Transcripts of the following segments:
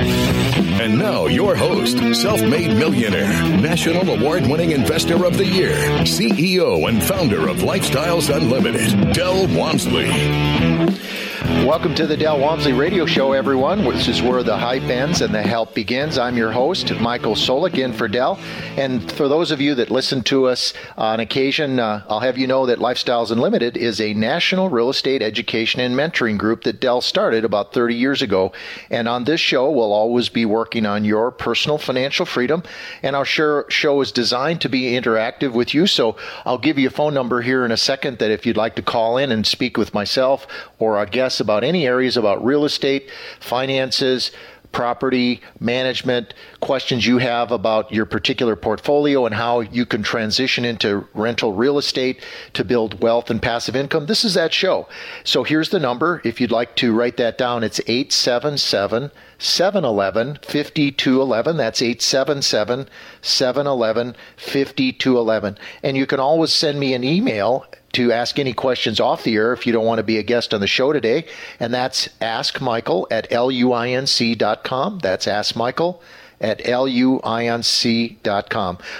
And now, your host, self made millionaire, national award winning investor of the year, CEO and founder of Lifestyles Unlimited, Del Walmsley. Welcome to the Del Walmsley Radio Show, everyone. This is where the hype ends and the help begins. I'm your host, Michael Solik, in for Del. And for those of you that listen to us on occasion, uh, I'll have you know that Lifestyles Unlimited is a national real estate education and mentoring group that Del started about 30 years ago. And on this show, we'll always be working on your personal financial freedom. And our show is designed to be interactive with you. So I'll give you a phone number here in a second that if you'd like to call in and speak with myself or our guest about any areas about real estate, finances, property management, questions you have about your particular portfolio and how you can transition into rental real estate to build wealth and passive income, this is that show. So here's the number. If you'd like to write that down, it's 877 711 5211. That's 877 711 5211. And you can always send me an email to ask any questions off the air if you don't want to be a guest on the show today. And that's askmichael at luinc.com. That's askmichael at luinc.com.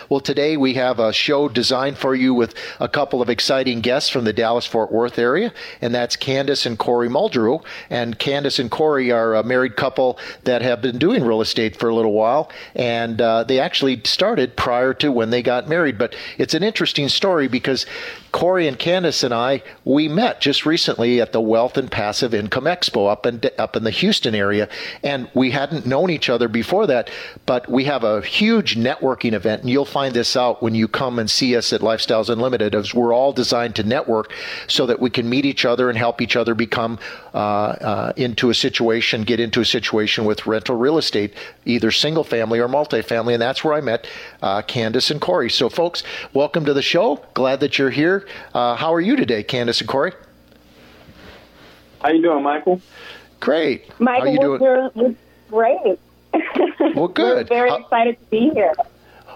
Well, today we have a show designed for you with a couple of exciting guests from the Dallas Fort Worth area, and that's Candice and Corey Muldrew. And Candice and Corey are a married couple that have been doing real estate for a little while, and uh, they actually started prior to when they got married. But it's an interesting story because Corey and Candice and I, we met just recently at the Wealth and Passive Income Expo up in up in the Houston area, and we hadn't known each other before that. But we have a huge networking event, and you'll find this out when you come and see us at Lifestyles Unlimited. As we're all designed to network so that we can meet each other and help each other become uh, uh, into a situation, get into a situation with rental real estate, either single family or multifamily, and that's where I met uh, Candice and Corey. So, folks, welcome to the show. Glad that you're here. Uh, how are you today, Candice and Corey? How you doing, Michael? Great. Michael, how you doing? We're, great. Well, good. we're very how, excited to be here.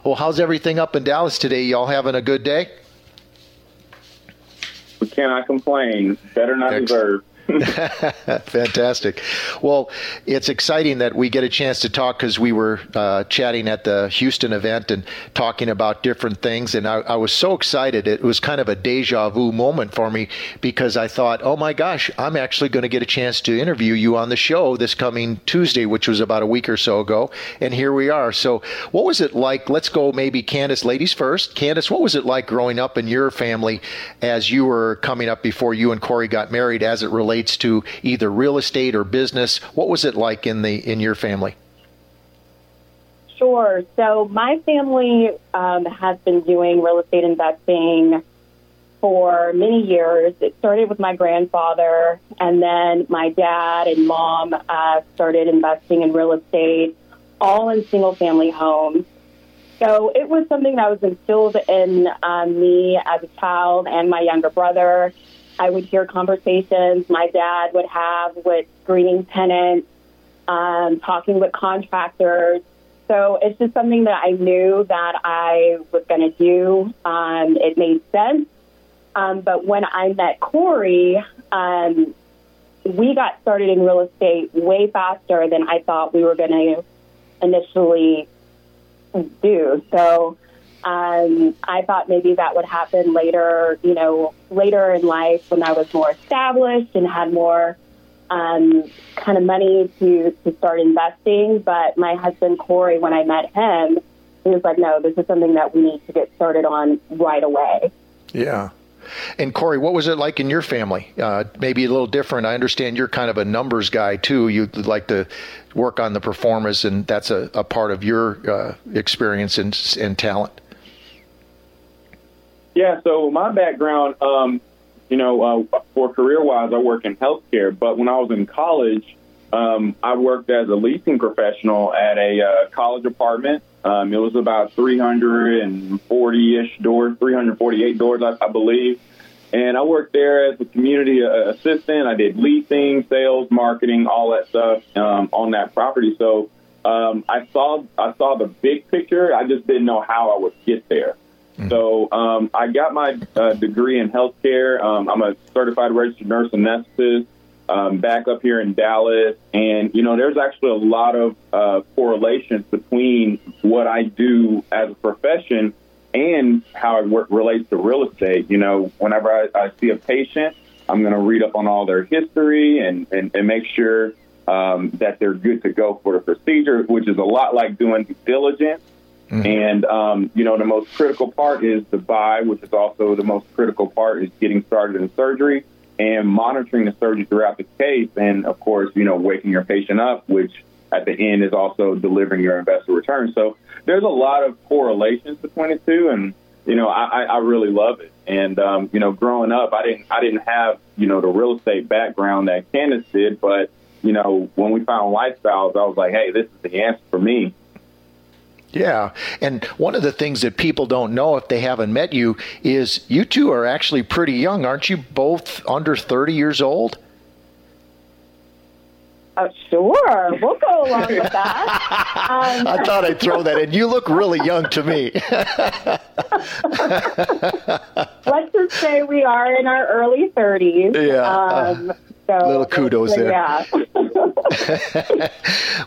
Well, how's everything up in Dallas today? Y'all having a good day? We cannot complain. Better not Excellent. deserve. Fantastic. Well, it's exciting that we get a chance to talk because we were uh, chatting at the Houston event and talking about different things. And I, I, was so excited. It was kind of a deja vu moment for me because I thought, oh my gosh, I'm actually going to get a chance to interview you on the show this coming Tuesday, which was about a week or so ago. And here we are. So, what was it like? Let's go maybe Candice, ladies first. Candice, what was it like growing up in your family as you were coming up before you and Corey got married as it relates? Relates to either real estate or business. What was it like in the in your family? Sure. So my family um, has been doing real estate investing for many years. It started with my grandfather, and then my dad and mom uh, started investing in real estate, all in single family homes. So it was something that was instilled in um, me as a child and my younger brother. I would hear conversations my dad would have with screening tenants, um, talking with contractors. So it's just something that I knew that I was going to do. Um, it made sense. Um, but when I met Corey, um, we got started in real estate way faster than I thought we were going to initially do. So um, I thought maybe that would happen later, you know, later in life when I was more established and had more um, kind of money to, to start investing. But my husband, Corey, when I met him, he was like, no, this is something that we need to get started on right away. Yeah. And Corey, what was it like in your family? Uh, maybe a little different. I understand you're kind of a numbers guy too. You like to work on the performance, and that's a, a part of your uh, experience and, and talent. Yeah, so my background, um, you know, uh, for career wise, I work in healthcare. But when I was in college, um, I worked as a leasing professional at a uh, college apartment. Um, it was about 340 ish doors, 348 doors, I, I believe. and I worked there as a community uh, assistant. I did leasing, sales, marketing, all that stuff um, on that property. So um, I saw I saw the big picture. I just didn't know how I would get there. Mm-hmm. So um, I got my uh, degree in healthcare. Um, I'm a certified registered nurse anesthetist um, back up here in Dallas, and you know, there's actually a lot of uh, correlations between what I do as a profession and how it work, relates to real estate. You know, whenever I, I see a patient, I'm going to read up on all their history and, and, and make sure um, that they're good to go for the procedure, which is a lot like doing due diligence. Mm-hmm. And, um, you know, the most critical part is the buy, which is also the most critical part is getting started in surgery and monitoring the surgery throughout the case. And of course, you know, waking your patient up, which at the end is also delivering your investor return. So there's a lot of correlations between the two. And, you know, I, I really love it. And, um, you know, growing up, I didn't, I didn't have, you know, the real estate background that Candice did, but, you know, when we found lifestyles, I was like, hey, this is the answer for me. Yeah. And one of the things that people don't know if they haven't met you is you two are actually pretty young. Aren't you both under 30 years old? Oh, sure. We'll go along with that. Um, I thought I'd throw that in. You look really young to me. Let's just say we are in our early 30s. Yeah. Um, so, little kudos there. Yeah.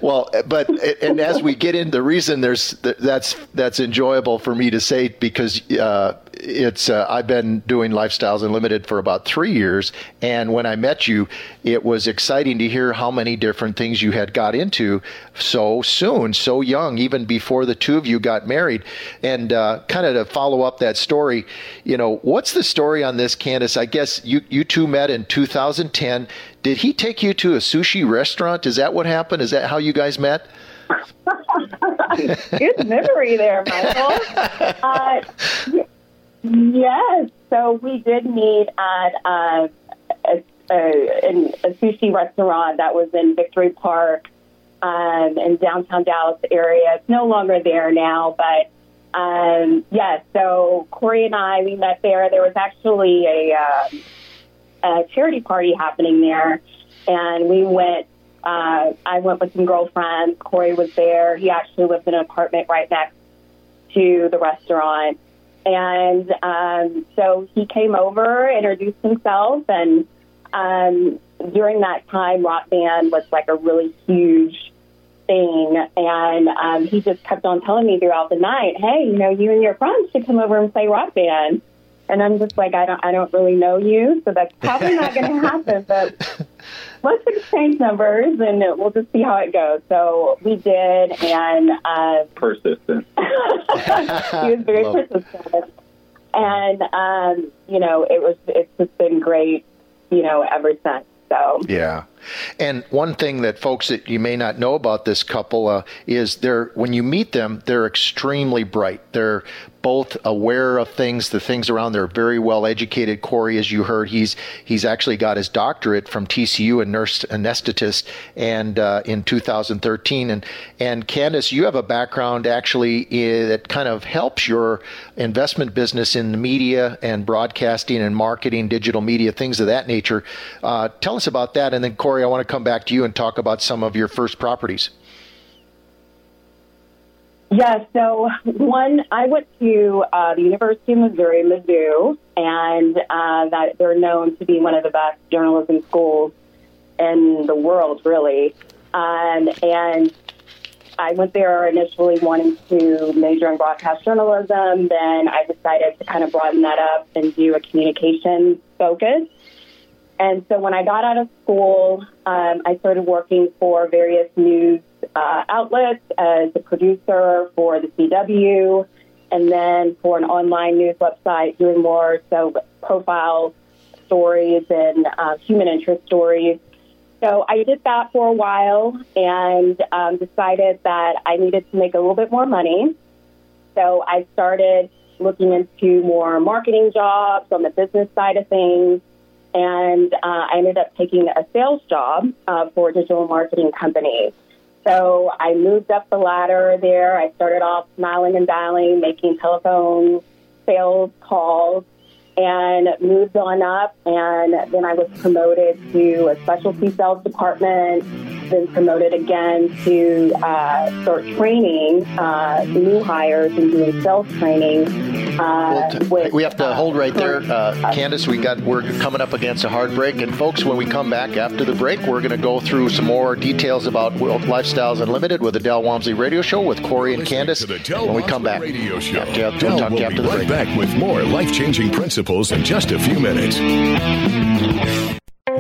well, but and as we get in, the reason there's that's that's enjoyable for me to say because uh, it's uh, I've been doing Lifestyles Unlimited for about three years, and when I met you, it was exciting to hear how many different things you had got into so soon, so young, even before the two of you got married. And uh, kind of to follow up that story, you know, what's the story on this, Candice? I guess you you two met in 2010. Did he take you to a sushi restaurant? Is that what happened? Is that how you guys met? Good memory there, Michael. Uh, Yes. So we did meet at uh, a, a, a, sushi restaurant that was in Victory Park um, in downtown Dallas area. It's no longer there now, but um, yes. So Corey and I, we met there. There was actually a, uh, a charity party happening there, and we went. Uh, I went with some girlfriends. Corey was there. He actually lived in an apartment right next to the restaurant. And um, so he came over, introduced himself, and um, during that time, rock band was like a really huge thing. And um, he just kept on telling me throughout the night, "Hey, you know, you and your friends should come over and play rock band." And I'm just like, I don't, I don't really know you, so that's probably not going to happen. But let's exchange numbers, and we'll just see how it goes. So we did, and uh, persistent. he was very Love persistent, and um, you know, it was. It's just been great, you know, ever since. So yeah, and one thing that folks that you may not know about this couple uh, is they're when you meet them, they're extremely bright. They're both aware of things, the things around. They're very well educated. Corey, as you heard, he's he's actually got his doctorate from TCU in nurse anesthetist, and uh, in 2013. And and Candice, you have a background actually that kind of helps your investment business in the media and broadcasting and marketing, digital media, things of that nature. Uh, tell us about that, and then Corey, I want to come back to you and talk about some of your first properties. Yeah, so one, I went to uh, the University of Missouri, Mizzou, and uh, that they're known to be one of the best journalism schools in the world, really. Um, and I went there initially wanting to major in broadcast journalism. Then I decided to kind of broaden that up and do a communications focus. And so when I got out of school, um, I started working for various news uh, outlets as a producer for the CW, and then for an online news website, doing more so profile stories and uh, human interest stories. So I did that for a while and um, decided that I needed to make a little bit more money. So I started looking into more marketing jobs on the business side of things. And uh, I ended up taking a sales job uh, for a digital marketing company. So I moved up the ladder there. I started off smiling and dialing, making telephone sales calls. And moved on up. And then I was promoted to a specialty sales department, then promoted again to uh, start training uh, new hires and doing sales training. Uh, well, with, we have to hold right there, uh, Candice. We got we're coming up against a hard break, and folks, when we come back after the break, we're going to go through some more details about Lifestyles Unlimited with the Del Walmsley Radio Show with Corey and Candice. when we come back, Radio Show. After, Del will be right back with more life-changing principles in just a few minutes.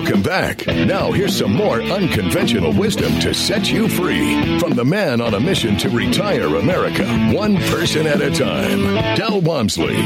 Welcome back. Now, here's some more unconventional wisdom to set you free from the man on a mission to retire America, one person at a time, Del Walmsley.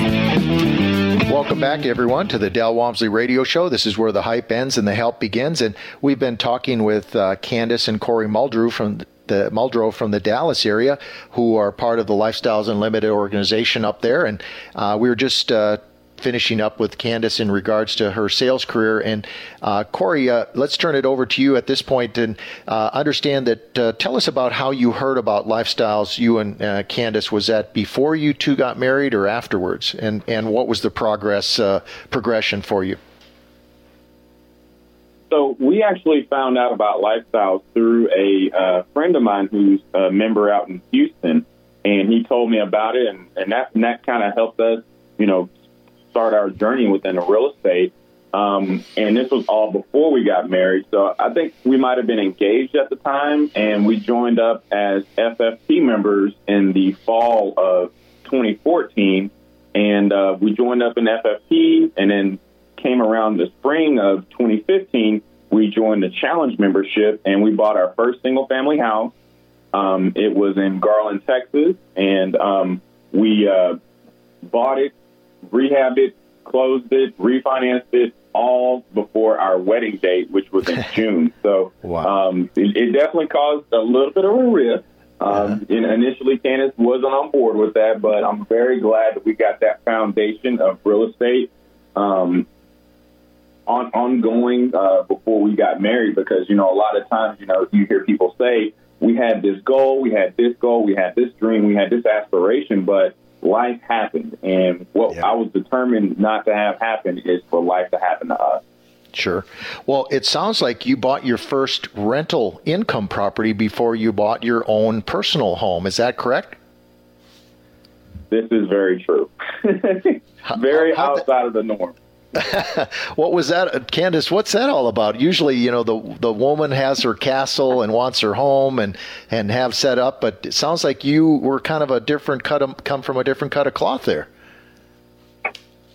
Welcome back, everyone, to the Del Walmsley Radio Show. This is where the hype ends and the help begins. And we've been talking with uh, Candice and Corey Muldrew from the Muldrow from the Dallas area, who are part of the Lifestyles Unlimited organization up there. And uh, we were just uh, finishing up with Candice in regards to her sales career. And uh, Corey, uh, let's turn it over to you at this point and uh, understand that. Uh, tell us about how you heard about lifestyles. You and uh, Candice was that before you two got married or afterwards, and and what was the progress uh, progression for you? So we actually found out about lifestyles through a friend of mine who's a member out in Houston, and he told me about it, and, and that and that kind of helped us, you know, start our journey within real estate. Um, and this was all before we got married. So I think we might have been engaged at the time, and we joined up as FFP members in the fall of 2014. And uh, we joined up in FFP, and then came around the spring of 2015, we joined the Challenge membership, and we bought our first single family house. Um, it was in Garland, Texas, and um, we uh, bought it rehabbed it, closed it, refinanced it, all before our wedding date, which was in June. So wow. um, it, it, definitely caused a little bit of a risk. Um, yeah. initially, Candice wasn't on board with that, but I'm very glad that we got that foundation of real estate um, on ongoing uh, before we got married. Because you know, a lot of times, you know, you hear people say, "We had this goal, we had this goal, we had this dream, we had this aspiration," but life happened. And what yeah. I was determined not to have happen is for life to happen to us. Sure. Well, it sounds like you bought your first rental income property before you bought your own personal home. Is that correct? This is very true. very how, how outside th- of the norm. what was that, Candice? What's that all about? Usually, you know, the the woman has her castle and wants her home and and have set up, but it sounds like you were kind of a different cut, of, come from a different cut of cloth there.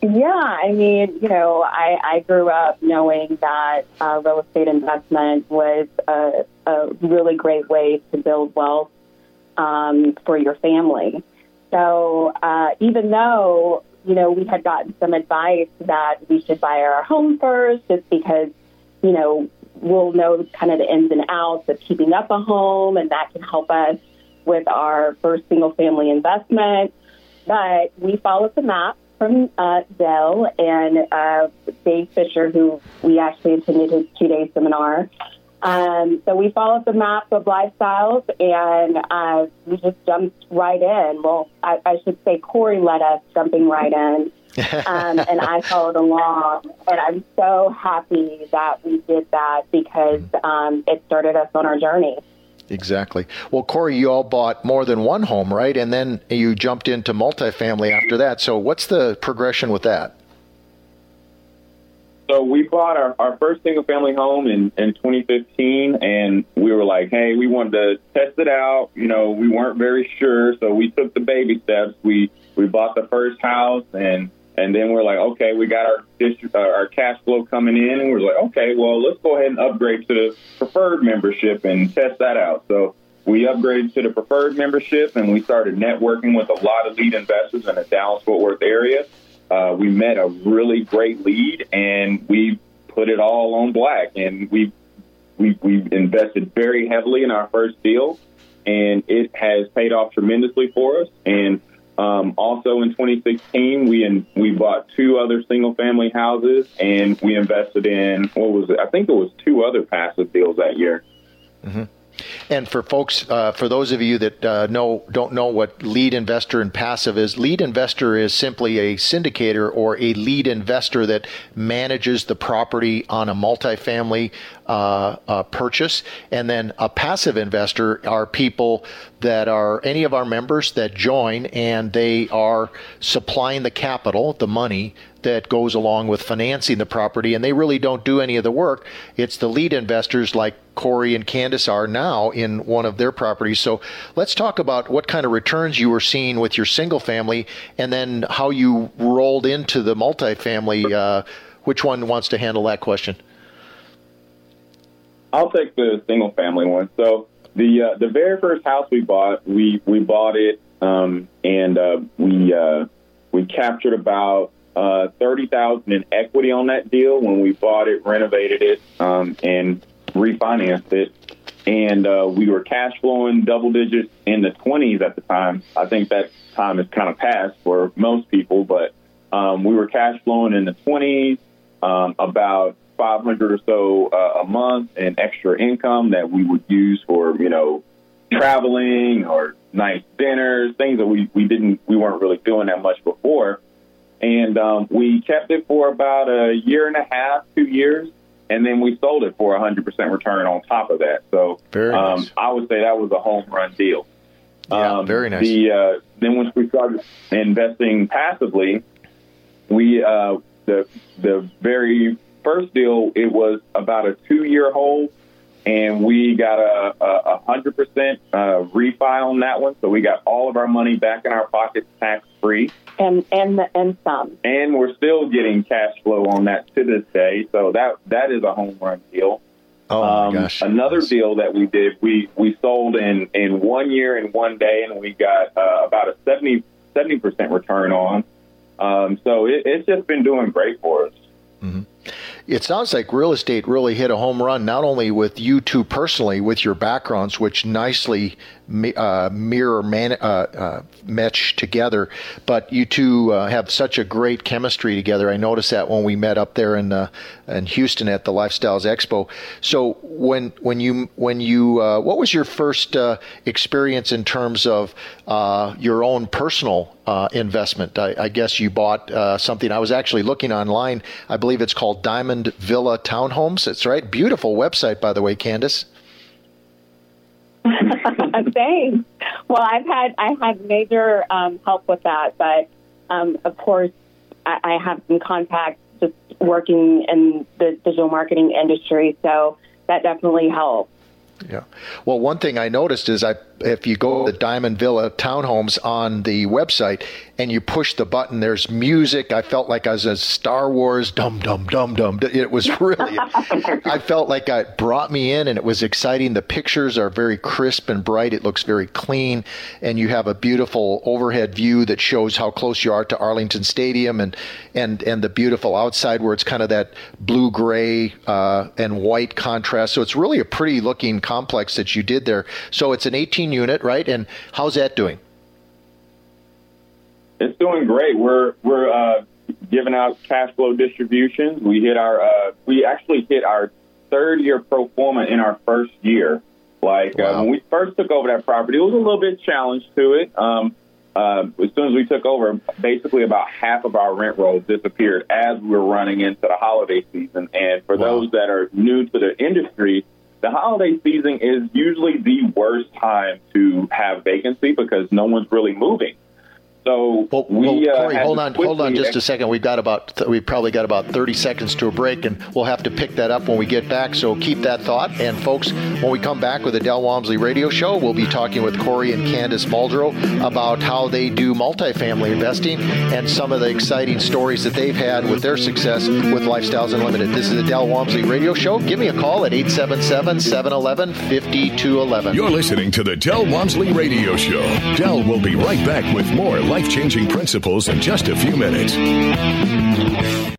Yeah, I mean, you know, I, I grew up knowing that uh, real estate investment was a, a really great way to build wealth um, for your family. So uh, even though you know, we had gotten some advice that we should buy our home first just because, you know, we'll know kind of the ins and outs of keeping up a home and that can help us with our first single family investment. But we followed the map from uh, Del and uh, Dave Fisher, who we actually attended his two day seminar. Um, so we followed the map of lifestyles and uh, we just jumped right in. Well, I, I should say Corey led us jumping right in. um, and I followed along. And I'm so happy that we did that because um, it started us on our journey. Exactly. Well, Corey, you all bought more than one home, right? And then you jumped into multifamily after that. So, what's the progression with that? So we bought our, our first single family home in, in 2015 and we were like, hey, we wanted to test it out. You know, we weren't very sure. So we took the baby steps. We, we bought the first house and, and then we're like, okay, we got our district, our cash flow coming in and we're like, okay, well, let's go ahead and upgrade to the preferred membership and test that out. So we upgraded to the preferred membership and we started networking with a lot of lead investors in the Dallas Fort Worth area. Uh, we met a really great lead and we put it all on black and we we we invested very heavily in our first deal and it has paid off tremendously for us and um, also in 2016 we in, we bought two other single family houses and we invested in what was it I think it was two other passive deals that year. Mm-hmm. And for folks, uh, for those of you that uh, know don't know what lead investor and passive is, lead investor is simply a syndicator or a lead investor that manages the property on a multifamily uh, uh, purchase. And then a passive investor are people that are any of our members that join and they are supplying the capital, the money that goes along with financing the property, and they really don't do any of the work. It's the lead investors like Corey and Candice are now in one of their properties. So let's talk about what kind of returns you were seeing with your single family, and then how you rolled into the multifamily. Uh, which one wants to handle that question? I'll take the single family one. So the uh, the very first house we bought, we we bought it, um, and uh, we uh, we captured about uh, thirty thousand in equity on that deal when we bought it, renovated it, um, and refinanced it. And uh, we were cash flowing double digits in the twenties at the time. I think that time has kind of passed for most people, but um, we were cash flowing in the twenties, um, about 500 or so uh, a month in extra income that we would use for, you know, traveling or nice dinners, things that we, we didn't, we weren't really doing that much before. And um, we kept it for about a year and a half, two years, and then we sold it for a 100% return on top of that. So um, nice. I would say that was a home run deal. Yeah, um, very nice. The, uh, then once we started investing passively, we uh, the the very first deal, it was about a two year hold, and we got a, a, hundred percent uh, refi on that one. So we got all of our money back in our pockets tax free, and and and some. And we're still getting cash flow on that to this day. So that that is a home run deal. Oh um, my gosh! Another deal that we did, we we sold in in one year in one day, and we got uh, about a 70 percent return on. Um, so it, it's just been doing great for us. Mm-hmm it sounds like real estate really hit a home run, not only with you two personally, with your backgrounds, which nicely uh, mirror man, uh, uh, match together, but you two uh, have such a great chemistry together. I noticed that when we met up there in uh, in Houston at the Lifestyles Expo. So when when you when you uh, what was your first experience in terms of your own personal investment? I, I, guess you bought something. I was actually looking online. I believe it's called Diamond Villa Townhomes. That's right. Beautiful website, by the way, Candice. Thanks. Well, I've had I had major um, help with that, but um, of course, I, I have some contacts just working in the digital marketing industry, so that definitely helps. Yeah. Well, one thing I noticed is I if you go to the Diamond Villa townhomes on the website and you push the button, there's music. I felt like I was a Star Wars dum dum dum dum. It was really, I felt like it brought me in and it was exciting. The pictures are very crisp and bright. It looks very clean. And you have a beautiful overhead view that shows how close you are to Arlington Stadium and, and, and the beautiful outside where it's kind of that blue gray uh, and white contrast. So it's really a pretty looking complex that you did there. So it's an 18 unit, right? And how's that doing? It's doing great. We're we're uh, giving out cash flow distributions. We hit our uh, we actually hit our third year pro forma in our first year. Like wow. uh, when we first took over that property, it was a little bit challenge to it. Um, uh, as soon as we took over, basically about half of our rent rolls disappeared as we were running into the holiday season. And for wow. those that are new to the industry, the holiday season is usually the worst time to have vacancy because no one's really moving. So well, we, well, uh, Corey, had hold on, hold on, just a second. We've got about th- we've probably got about 30 seconds to a break, and we'll have to pick that up when we get back. So keep that thought. And folks, when we come back with the Del Walmsley Radio Show, we'll be talking with Corey and Candice Muldrow about how they do multifamily investing and some of the exciting stories that they've had with their success with Lifestyles Unlimited. This is the Del Walmsley Radio Show. Give me a call at 877-711-5211. You're listening to the Del Walmsley Radio Show. Del will be right back with more life-changing principles in just a few minutes.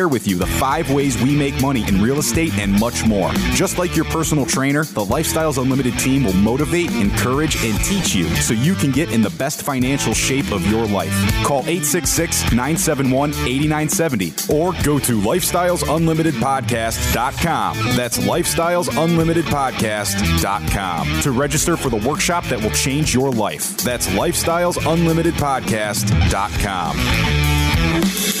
with you the five ways we make money in real estate and much more. Just like your personal trainer, the Lifestyles Unlimited team will motivate, encourage, and teach you so you can get in the best financial shape of your life. Call 866 971 8970 or go to lifestylesunlimitedpodcast.com. That's lifestylesunlimitedpodcast.com to register for the workshop that will change your life. That's lifestylesunlimitedpodcast.com.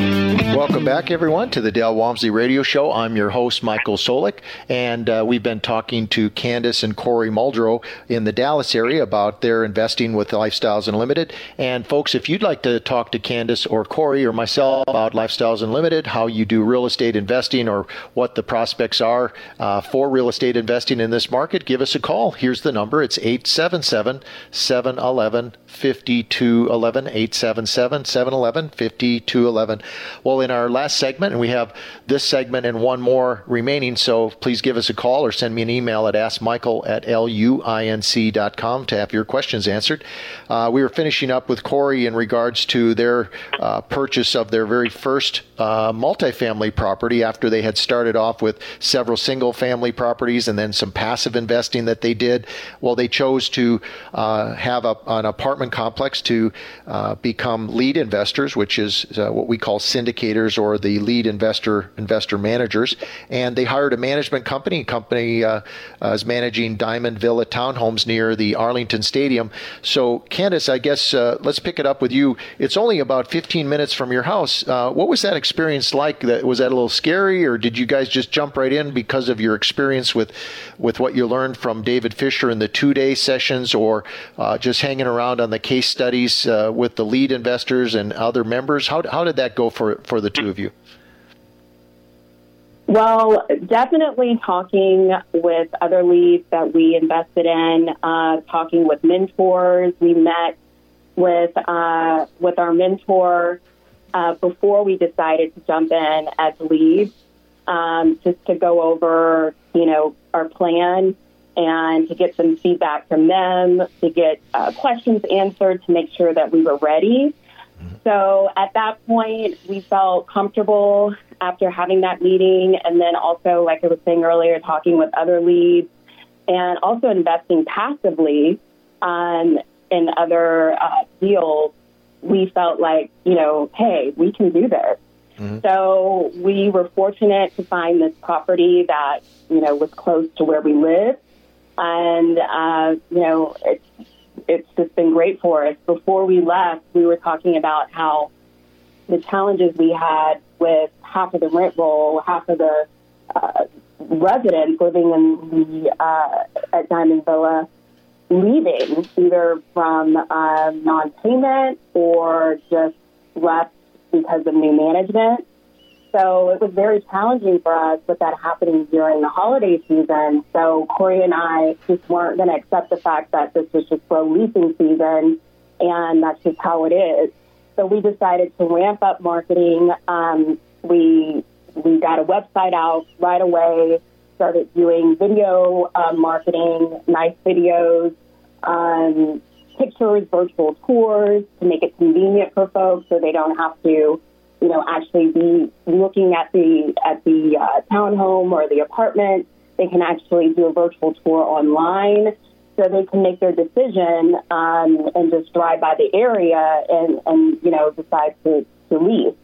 Welcome back, everyone, to the Del Walmsley Radio Show. I'm your host, Michael Solik, and uh, we've been talking to Candice and Corey Muldrow in the Dallas area about their investing with Lifestyles Unlimited. And folks, if you'd like to talk to Candice or Corey or myself about Lifestyles Unlimited, how you do real estate investing, or what the prospects are uh, for real estate investing in this market, give us a call. Here's the number it's 877 711 5211. 877 711 5211. Well, in our last segment, and we have this segment and one more remaining. So please give us a call or send me an email at askmichael at luinc.com to have your questions answered. Uh, we were finishing up with Corey in regards to their uh, purchase of their very first uh, multifamily property after they had started off with several single family properties and then some passive investing that they did. Well, they chose to uh, have a, an apartment complex to uh, become lead investors, which is uh, what we call syndicated or the lead investor investor managers, and they hired a management company. Company uh, uh, is managing Diamond Villa townhomes near the Arlington Stadium. So, Candice, I guess uh, let's pick it up with you. It's only about 15 minutes from your house. Uh, what was that experience like? That was that a little scary, or did you guys just jump right in because of your experience with with what you learned from David Fisher in the two day sessions, or uh, just hanging around on the case studies uh, with the lead investors and other members? How how did that go for for the two of you? Well, definitely talking with other leads that we invested in, uh, talking with mentors. We met with uh, with our mentor uh, before we decided to jump in as leads, um, just to go over, you know, our plan and to get some feedback from them, to get uh, questions answered, to make sure that we were ready. So at that point, we felt comfortable after having that meeting. And then also, like I was saying earlier, talking with other leads and also investing passively um, in other uh, deals. We felt like, you know, hey, we can do this. Mm-hmm. So we were fortunate to find this property that, you know, was close to where we live. And, uh, you know, it's it's just been great for us. Before we left, we were talking about how the challenges we had with half of the rent roll, half of the uh, residents living in the uh, at Diamond Villa leaving either from uh, non-payment or just left because of new management. So it was very challenging for us with that happening during the holiday season. So Corey and I just weren't going to accept the fact that this was just slow leasing season, and that's just how it is. So we decided to ramp up marketing. Um, we we got a website out right away. Started doing video uh, marketing, nice videos, um, pictures, virtual tours to make it convenient for folks so they don't have to, you know, actually be looking at the at the uh, townhome or the apartment. They can actually do a virtual tour online so they can make their decision um, and just drive by the area and, and you know, decide to, to leave.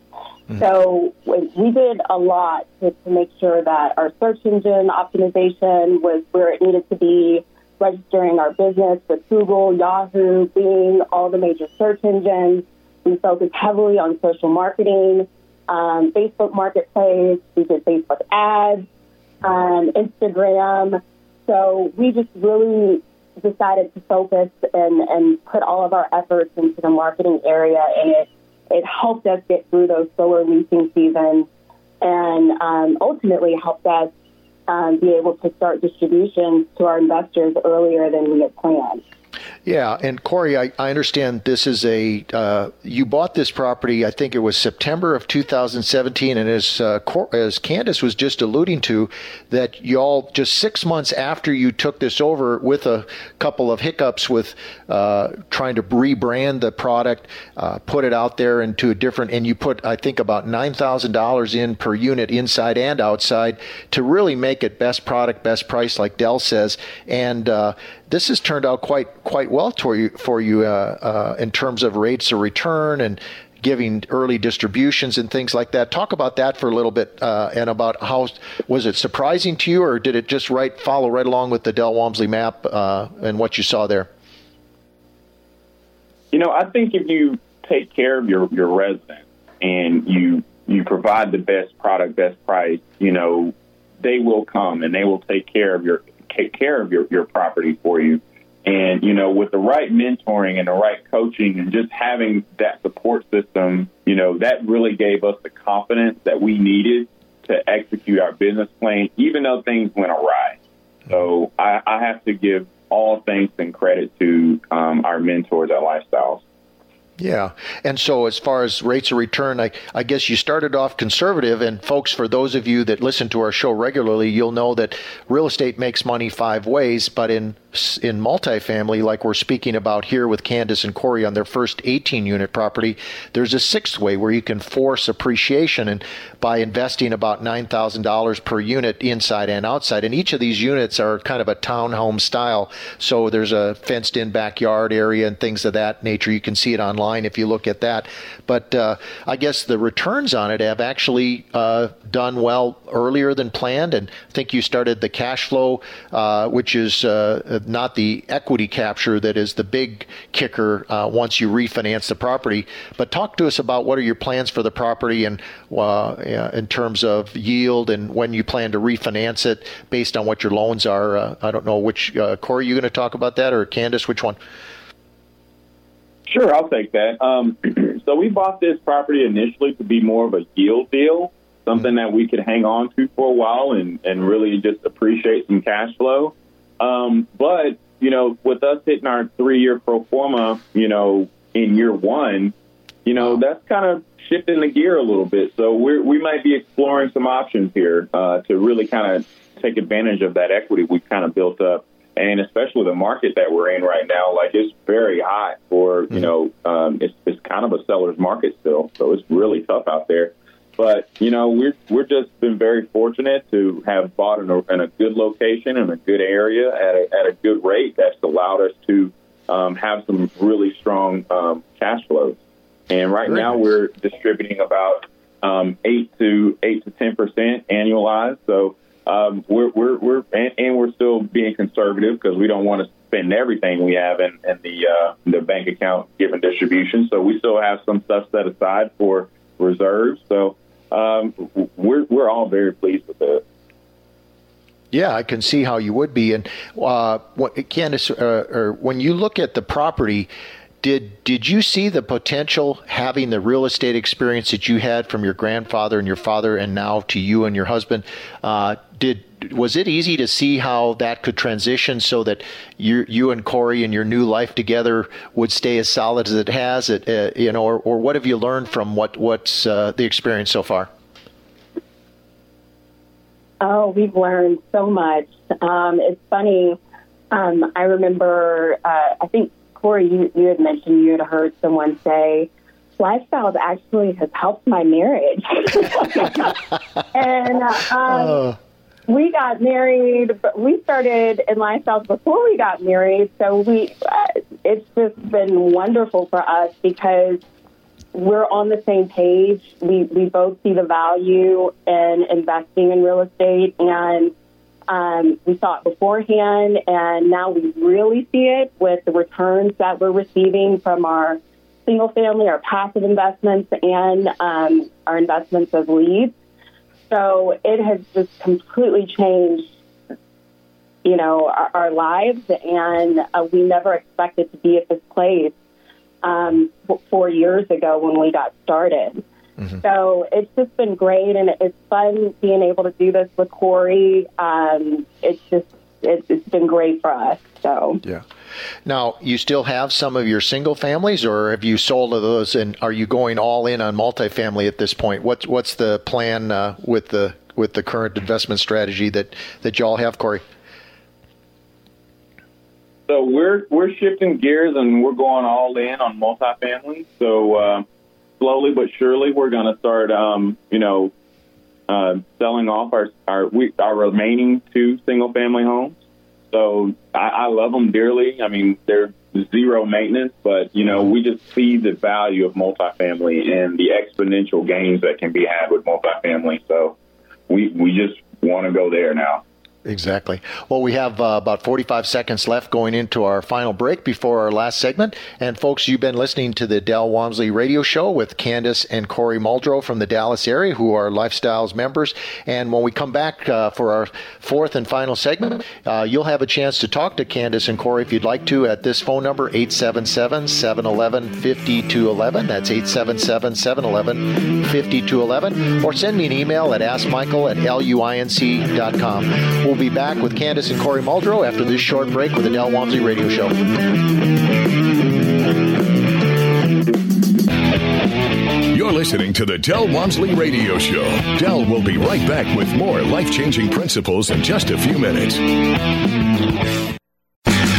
Mm-hmm. So we did a lot to, to make sure that our search engine optimization was where it needed to be, registering our business with Google, Yahoo, Bing, all the major search engines. We focused heavily on social marketing, um, Facebook Marketplace. We did Facebook ads, um, Instagram. So we just really decided to focus and, and put all of our efforts into the marketing area, and it, it helped us get through those slower leasing seasons and um, ultimately helped us um, be able to start distributions to our investors earlier than we had planned. Yeah, and Corey, I, I understand this is a uh, you bought this property. I think it was September of 2017, and as uh, as Candice was just alluding to, that y'all just six months after you took this over, with a couple of hiccups with uh, trying to rebrand the product, uh, put it out there into a different, and you put I think about nine thousand dollars in per unit inside and outside to really make it best product, best price, like Del says, and uh, this has turned out quite quite well for you for you uh, uh, in terms of rates of return and giving early distributions and things like that. Talk about that for a little bit uh, and about how was it surprising to you, or did it just right follow right along with the Del Walmsley map uh, and what you saw there? You know, I think if you take care of your your residents and you you provide the best product, best price, you know, they will come and they will take care of your take care of your, your property for you. And, you know, with the right mentoring and the right coaching and just having that support system, you know, that really gave us the confidence that we needed to execute our business plan, even though things went awry. So I, I have to give all thanks and credit to um, our mentors at Lifestyles. Yeah. And so, as far as rates of return, I, I guess you started off conservative. And, folks, for those of you that listen to our show regularly, you'll know that real estate makes money five ways. But in in multifamily, like we're speaking about here with Candice and Corey on their first 18 unit property, there's a sixth way where you can force appreciation and by investing about $9,000 per unit inside and outside. And each of these units are kind of a townhome style. So there's a fenced in backyard area and things of that nature. You can see it online if you look at that. But uh, I guess the returns on it have actually uh, done well earlier than planned. And I think you started the cash flow, uh, which is uh, not the equity capture that is the big kicker uh, once you refinance the property. But talk to us about what are your plans for the property and uh, in terms of yield and when you plan to refinance it based on what your loans are. Uh, I don't know which uh, Corey, you're going to talk about that or Candice, which one? Sure, I'll take that. Um, so we bought this property initially to be more of a yield deal, something that we could hang on to for a while and, and really just appreciate some cash flow. Um, but, you know, with us hitting our three year pro forma, you know, in year one, you know, that's kind of shifting the gear a little bit. So we we might be exploring some options here uh, to really kind of take advantage of that equity we've kind of built up. And especially the market that we're in right now, like it's very hot for, you mm-hmm. know, um, it's, it's kind of a seller's market still. So it's really tough out there. But you know, we're we're just been very fortunate to have bought in a, in a good location in a good area at a, at a good rate that's allowed us to um, have some really strong um, cash flows. And right Very now nice. we're distributing about um, eight to eight to ten percent annualized. So um, we're we're we're and, and, we're still being conservative because we don't want to spend everything we have in, in the uh, the bank account given distribution. So we still have some stuff set aside for reserves. So um, we're we're all very pleased with it. Yeah, I can see how you would be. And uh, what, Candice, uh, or when you look at the property, did did you see the potential having the real estate experience that you had from your grandfather and your father, and now to you and your husband? Uh, did was it easy to see how that could transition so that you you and Corey and your new life together would stay as solid as it has? It uh, you know, or, or what have you learned from what what's uh, the experience so far? Oh, we've learned so much. Um, it's funny. Um, I remember. Uh, I think Corey, you, you had mentioned you had heard someone say, lifestyles actually has helped my marriage. and um, oh. We got married, but we started in lifestyles before we got married. So we, uh, it's just been wonderful for us because we're on the same page. We, we both see the value in investing in real estate and um, we saw it beforehand, and now we really see it with the returns that we're receiving from our single family, our passive investments, and um, our investments as leads. So it has just completely changed, you know, our, our lives, and uh, we never expected to be at this place um, four years ago when we got started. Mm-hmm. So it's just been great, and it's fun being able to do this with Corey. Um, it's just it, it's been great for us. So yeah. Now, you still have some of your single families, or have you sold those? And are you going all in on multifamily at this point? What's what's the plan uh, with the with the current investment strategy that that y'all have, Corey? So we're we're shifting gears and we're going all in on multifamily. So. Uh, slowly but surely, we're going to start, um, you know, uh, selling off our our we, our remaining two single family homes. So I, I love them dearly. I mean, they're zero maintenance, but you know, we just see the value of multifamily and the exponential gains that can be had with multifamily. So we we just want to go there now. Exactly. Well, we have uh, about 45 seconds left going into our final break before our last segment. And folks, you've been listening to the Del Walmsley radio show with Candice and Corey Muldrow from the Dallas area, who are Lifestyles members. And when we come back uh, for our fourth and final segment, uh, you'll have a chance to talk to Candice and Corey if you'd like to at this phone number, 877 711 5211. That's 877 711 5211. Or send me an email at askmichael at luinc.com. We'll be back with Candice and Corey Muldrow after this short break with the Del Walmsley Radio Show. You're listening to the Del Walmsley Radio Show. Del will be right back with more life changing principles in just a few minutes.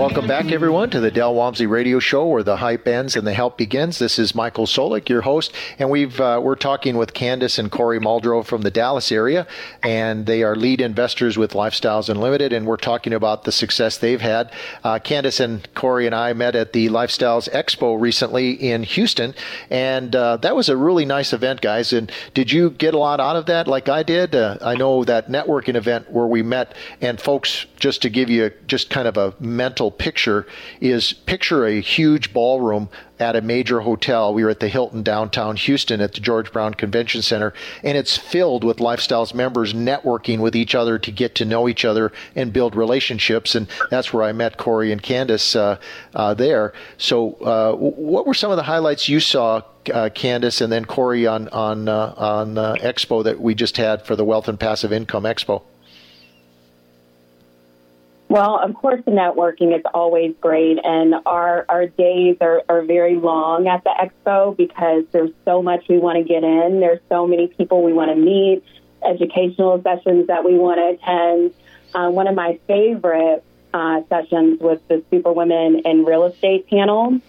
Welcome back, everyone, to the Del Walmsley Radio Show, where the hype ends and the help begins. This is Michael Solik, your host, and we've uh, we're talking with Candice and Corey Muldrow from the Dallas area, and they are lead investors with Lifestyles Unlimited, and we're talking about the success they've had. Uh, Candice and Corey and I met at the Lifestyles Expo recently in Houston, and uh, that was a really nice event, guys. And did you get a lot out of that, like I did? Uh, I know that networking event where we met, and folks, just to give you just kind of a mental picture, is picture a huge ballroom at a major hotel. We were at the Hilton downtown Houston at the George Brown Convention Center, and it's filled with Lifestyles members networking with each other to get to know each other and build relationships. And that's where I met Corey and Candice uh, uh, there. So, uh, what were some of the highlights you saw? Uh, Candice and then Corey on on uh, on uh, Expo that we just had for the Wealth and Passive Income Expo. Well, of course, the networking is always great, and our our days are, are very long at the expo because there's so much we want to get in. There's so many people we want to meet, educational sessions that we want to attend. Uh, one of my favorite uh, sessions was the Superwomen in Real Estate panel.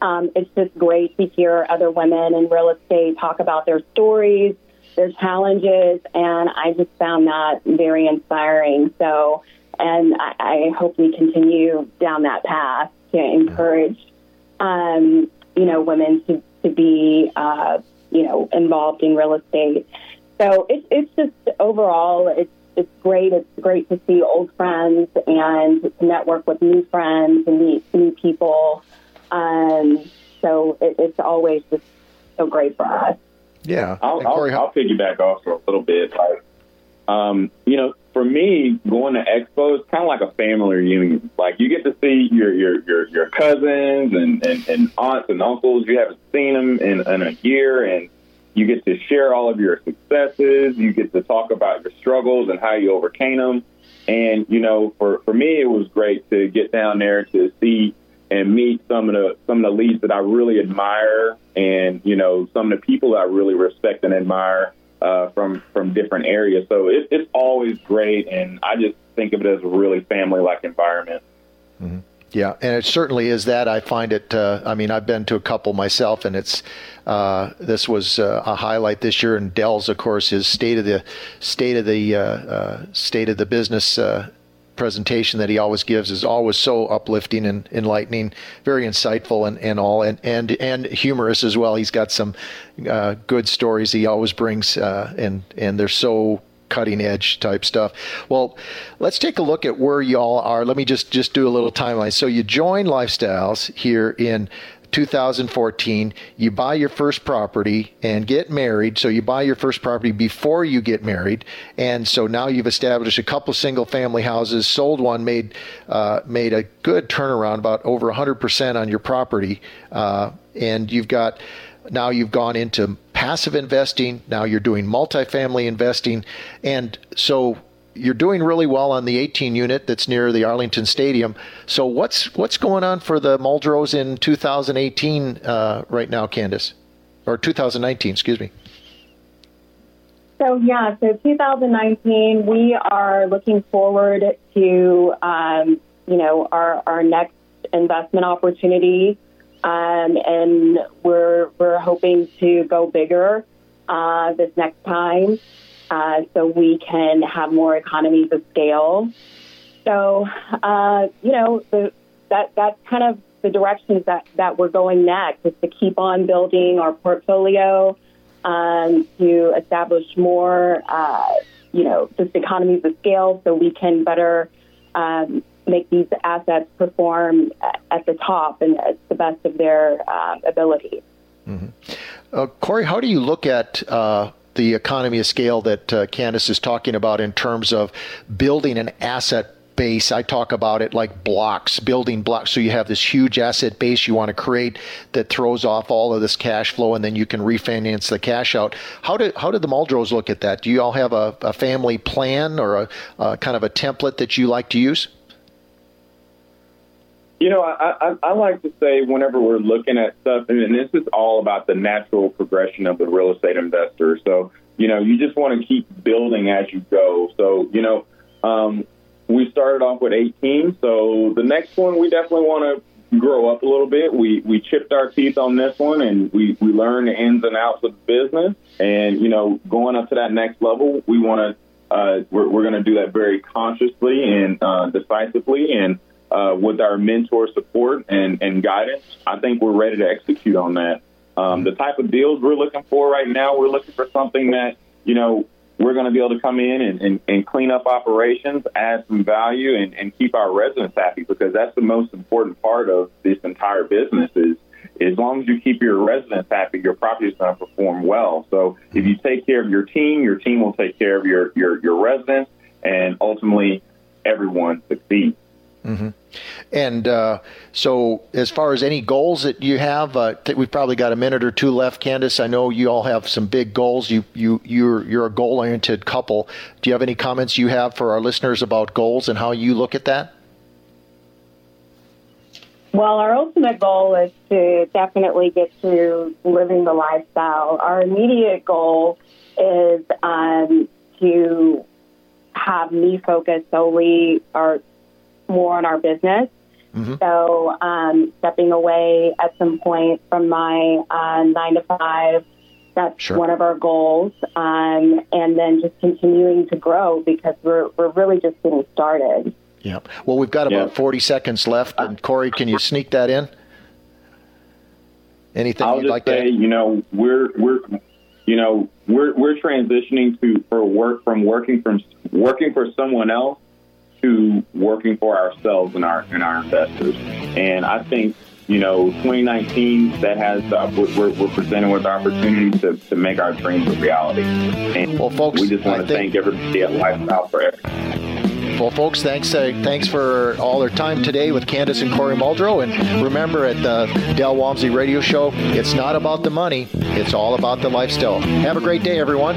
Um, it's just great to hear other women in real estate talk about their stories, their challenges, and I just found that very inspiring. So and I, I hope we continue down that path to encourage, um, you know, women to, to be, uh, you know, involved in real estate. So it's it's just overall, it's it's great. It's great to see old friends and to network with new friends and meet new people. Um, so it, it's always just so great for us. Yeah, I'll, I'll, Corey, how- I'll piggyback off for a little bit. Like, um, you know, for me, going to expo is kind of like a family reunion. Like you get to see your your your, your cousins and, and, and aunts and uncles you haven't seen them in, in a year, and you get to share all of your successes. You get to talk about your struggles and how you overcame them. And you know, for for me, it was great to get down there to see and meet some of the some of the leads that I really admire, and you know, some of the people I really respect and admire uh, from from different areas. So it, it's always great, and I just think of it as a really family like environment. Yeah, and it certainly is that. I find it. Uh, I mean, I've been to a couple myself, and it's uh, this was uh, a highlight this year. And Del's, of course, his state of the state of the uh, uh, state of the business uh, presentation that he always gives is always so uplifting and enlightening, very insightful, and, and all, and, and and humorous as well. He's got some uh, good stories he always brings, uh, and and they're so cutting edge type stuff. Well, let's take a look at where y'all are. Let me just just do a little timeline. So you join Lifestyles here in 2014. You buy your first property and get married. So you buy your first property before you get married, and so now you've established a couple single family houses. Sold one, made uh, made a good turnaround, about over 100 percent on your property, uh, and you've got now you've gone into passive investing. Now you're doing multifamily investing. And so you're doing really well on the 18 unit that's near the Arlington Stadium. So what's what's going on for the Muldrows in 2018 uh, right now, Candice? Or 2019, excuse me. So yeah, so 2019, we are looking forward to um, you know our our next investment opportunity, um, and we're we're hoping to go bigger uh, this next time, uh, so we can have more economies of scale. So uh, you know the, that that's kind of the directions that that we're going next is to keep on building our portfolio um, to establish more, uh, you know, just economies of scale so we can better um, make these assets perform at the top and at the best of their um, ability. Uh, Corey, how do you look at uh, the economy of scale that uh, Candice is talking about in terms of building an asset base? I talk about it like blocks, building blocks. So you have this huge asset base you want to create that throws off all of this cash flow, and then you can refinance the cash out. How do how do the Muldrows look at that? Do you all have a, a family plan or a, a kind of a template that you like to use? You know, I, I, I like to say whenever we're looking at stuff, and, this is all about the natural progression of the real estate investor. So, you know, you just want to keep building as you go. So, you know, um, we started off with 18. So the next one, we definitely want to grow up a little bit. We we chipped our teeth on this one, and we we learned the ins and outs of the business. And you know, going up to that next level, we want to. Uh, we're we're going to do that very consciously and uh, decisively, and uh, with our mentor support and, and guidance, I think we're ready to execute on that. Um, the type of deals we're looking for right now, we're looking for something that, you know, we're going to be able to come in and, and, and clean up operations, add some value, and, and keep our residents happy because that's the most important part of this entire business is as long as you keep your residents happy, your property is going to perform well. So if you take care of your team, your team will take care of your, your, your residents, and ultimately everyone succeeds. And uh, so, as far as any goals that you have, uh, we've probably got a minute or two left. Candice, I know you all have some big goals. You you you're you're a goal oriented couple. Do you have any comments you have for our listeners about goals and how you look at that? Well, our ultimate goal is to definitely get to living the lifestyle. Our immediate goal is um, to have me focus solely or more on our business. So, um, stepping away at some point from my uh, nine to five, that's Sure. one of our goals. Um, and then just continuing to grow because we're, we're really just getting started. Yeah. Well, we've got about Yeah. 40 seconds left. And Corey, can you sneak that in? Anything I'll you'd just like say, to? you know, we're we're you know we're we're transitioning to for work from working from working for someone else to working for ourselves and our and our investors. And I think you know, 2019 that has uh, we're, we're presented with the opportunity to, to make our dreams a reality. And well, folks, we just want I to think- thank everybody at Lifestyle for everything. Well, folks, thanks uh, thanks for all their time today with Candice and Corey Muldrow. And remember, at the Del Walmsley Radio Show, it's not about the money; it's all about the lifestyle. Have a great day, everyone.